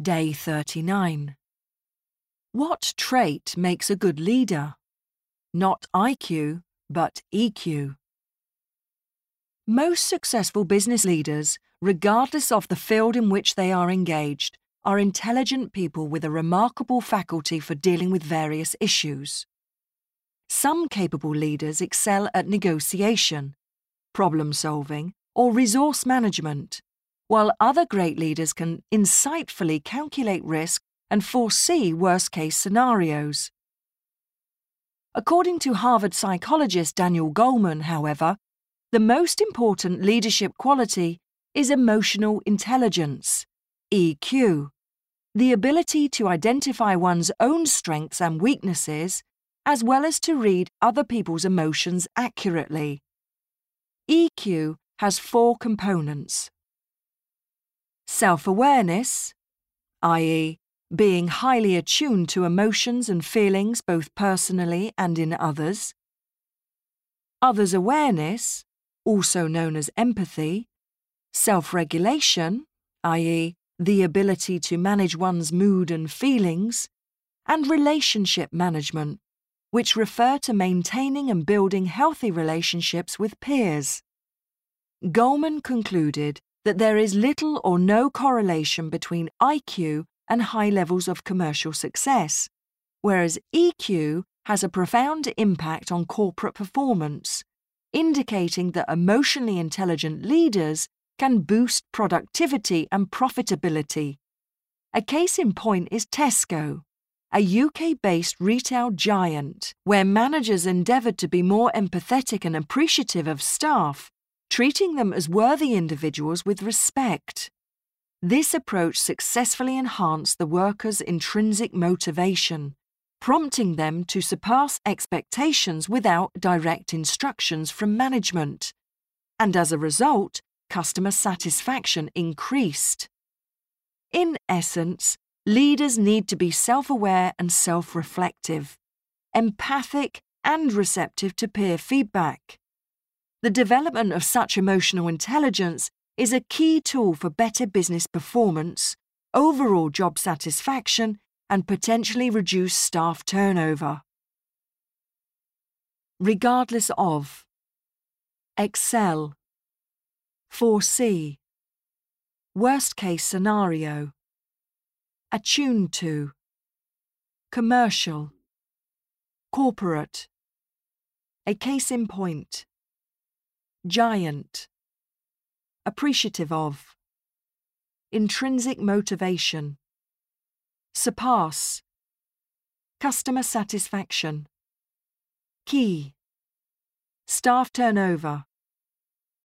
Day 39. What trait makes a good leader? Not IQ, but EQ. Most successful business leaders, regardless of the field in which they are engaged, are intelligent people with a remarkable faculty for dealing with various issues. Some capable leaders excel at negotiation, problem solving, or resource management, while other great leaders can insightfully calculate risk and foresee worst case scenarios. According to Harvard psychologist Daniel Goleman, however, the most important leadership quality is emotional intelligence, EQ, the ability to identify one's own strengths and weaknesses, as well as to read other people's emotions accurately. EQ has four components self awareness, i.e., being highly attuned to emotions and feelings both personally and in others, others' awareness, also known as empathy, self regulation, i.e., the ability to manage one's mood and feelings, and relationship management, which refer to maintaining and building healthy relationships with peers. Goleman concluded that there is little or no correlation between IQ and high levels of commercial success, whereas EQ has a profound impact on corporate performance indicating that emotionally intelligent leaders can boost productivity and profitability. A case in point is Tesco, a UK based retail giant where managers endeavoured to be more empathetic and appreciative of staff, treating them as worthy individuals with respect. This approach successfully enhanced the workers' intrinsic motivation, prompting them to surpass expectations without direct instructions from management. And as a result, customer satisfaction increased. In essence, leaders need to be self aware and self reflective, empathic and receptive to peer feedback. The development of such emotional intelligence is a key tool for better business performance, overall job satisfaction, and potentially reduce staff turnover. Regardless of Excel Foresee Worst case scenario Attuned to Commercial Corporate A case in point Giant Appreciative of Intrinsic motivation Surpass. Customer satisfaction. Key. Staff turnover.